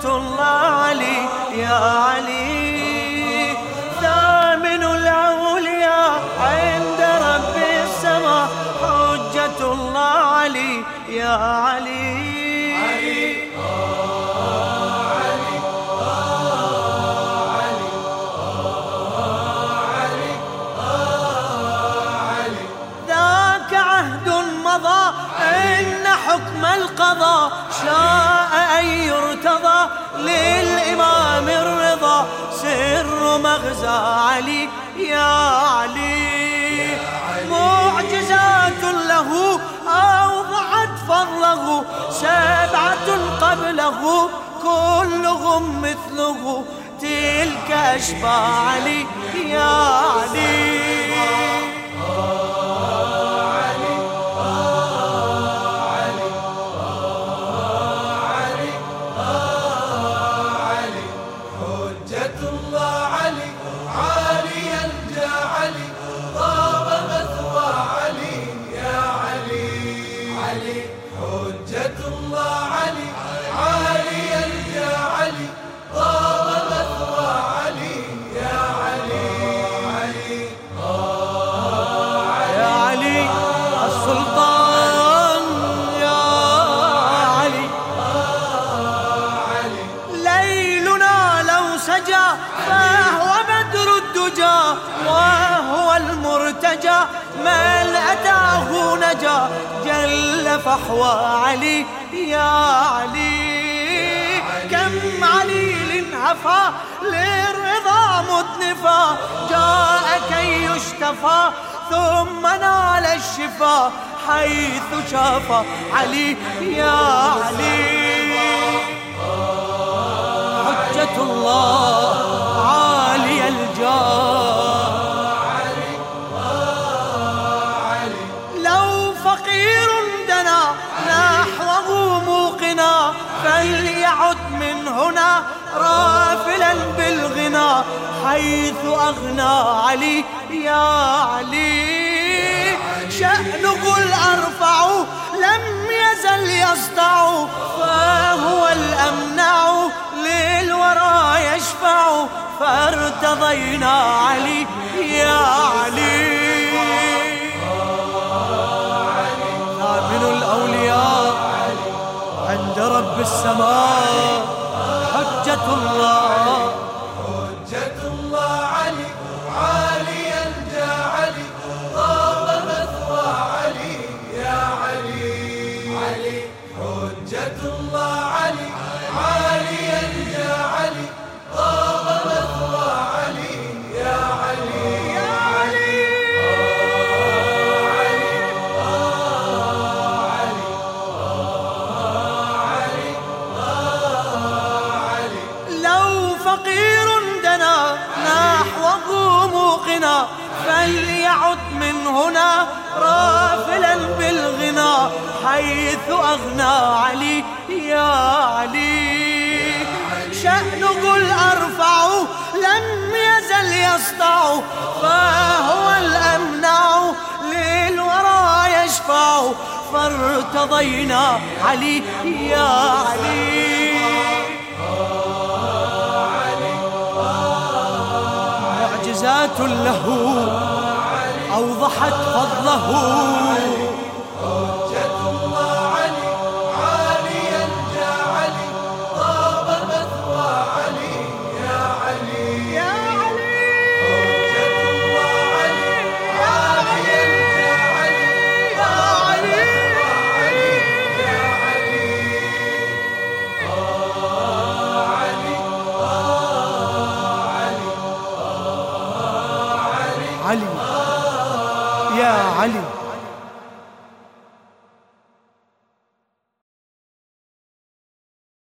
حجة الله علي يا علي. ثامن الأولياء عند رب السماء حجة الله علي. يا علي حكم القضاء شاء مغزى علي يا علي. معجزات له أوضحت فضله سبعة قبله كلهم مثله. تلك أشباه علي يا علي. من أتاه نجا جل فحوى علي يا علي. كم عليل هفى للرضا مدنفا جاء كي يشتفى ثم نال الشفاء حيث شاف علي يا علي. حجة الله عالي الجاه. فليعد من هنا رافلا بالغنى حيث أغنى علي يا علي. شأنه الأرفع لم يزل يسطع فهو الأمنع. فارتضينا علي يا علي. ثامن الأولياء عند رب السماء حجة الله. فليعد من هنا رافلا بالغنى حيث أغنى علي يا علي. شأنه الأرفع لم يزل يسطع فهو الأمنع للورى يشفع. فارتضينا علي يا علي. له أوضحت فضله. علي. يا علي.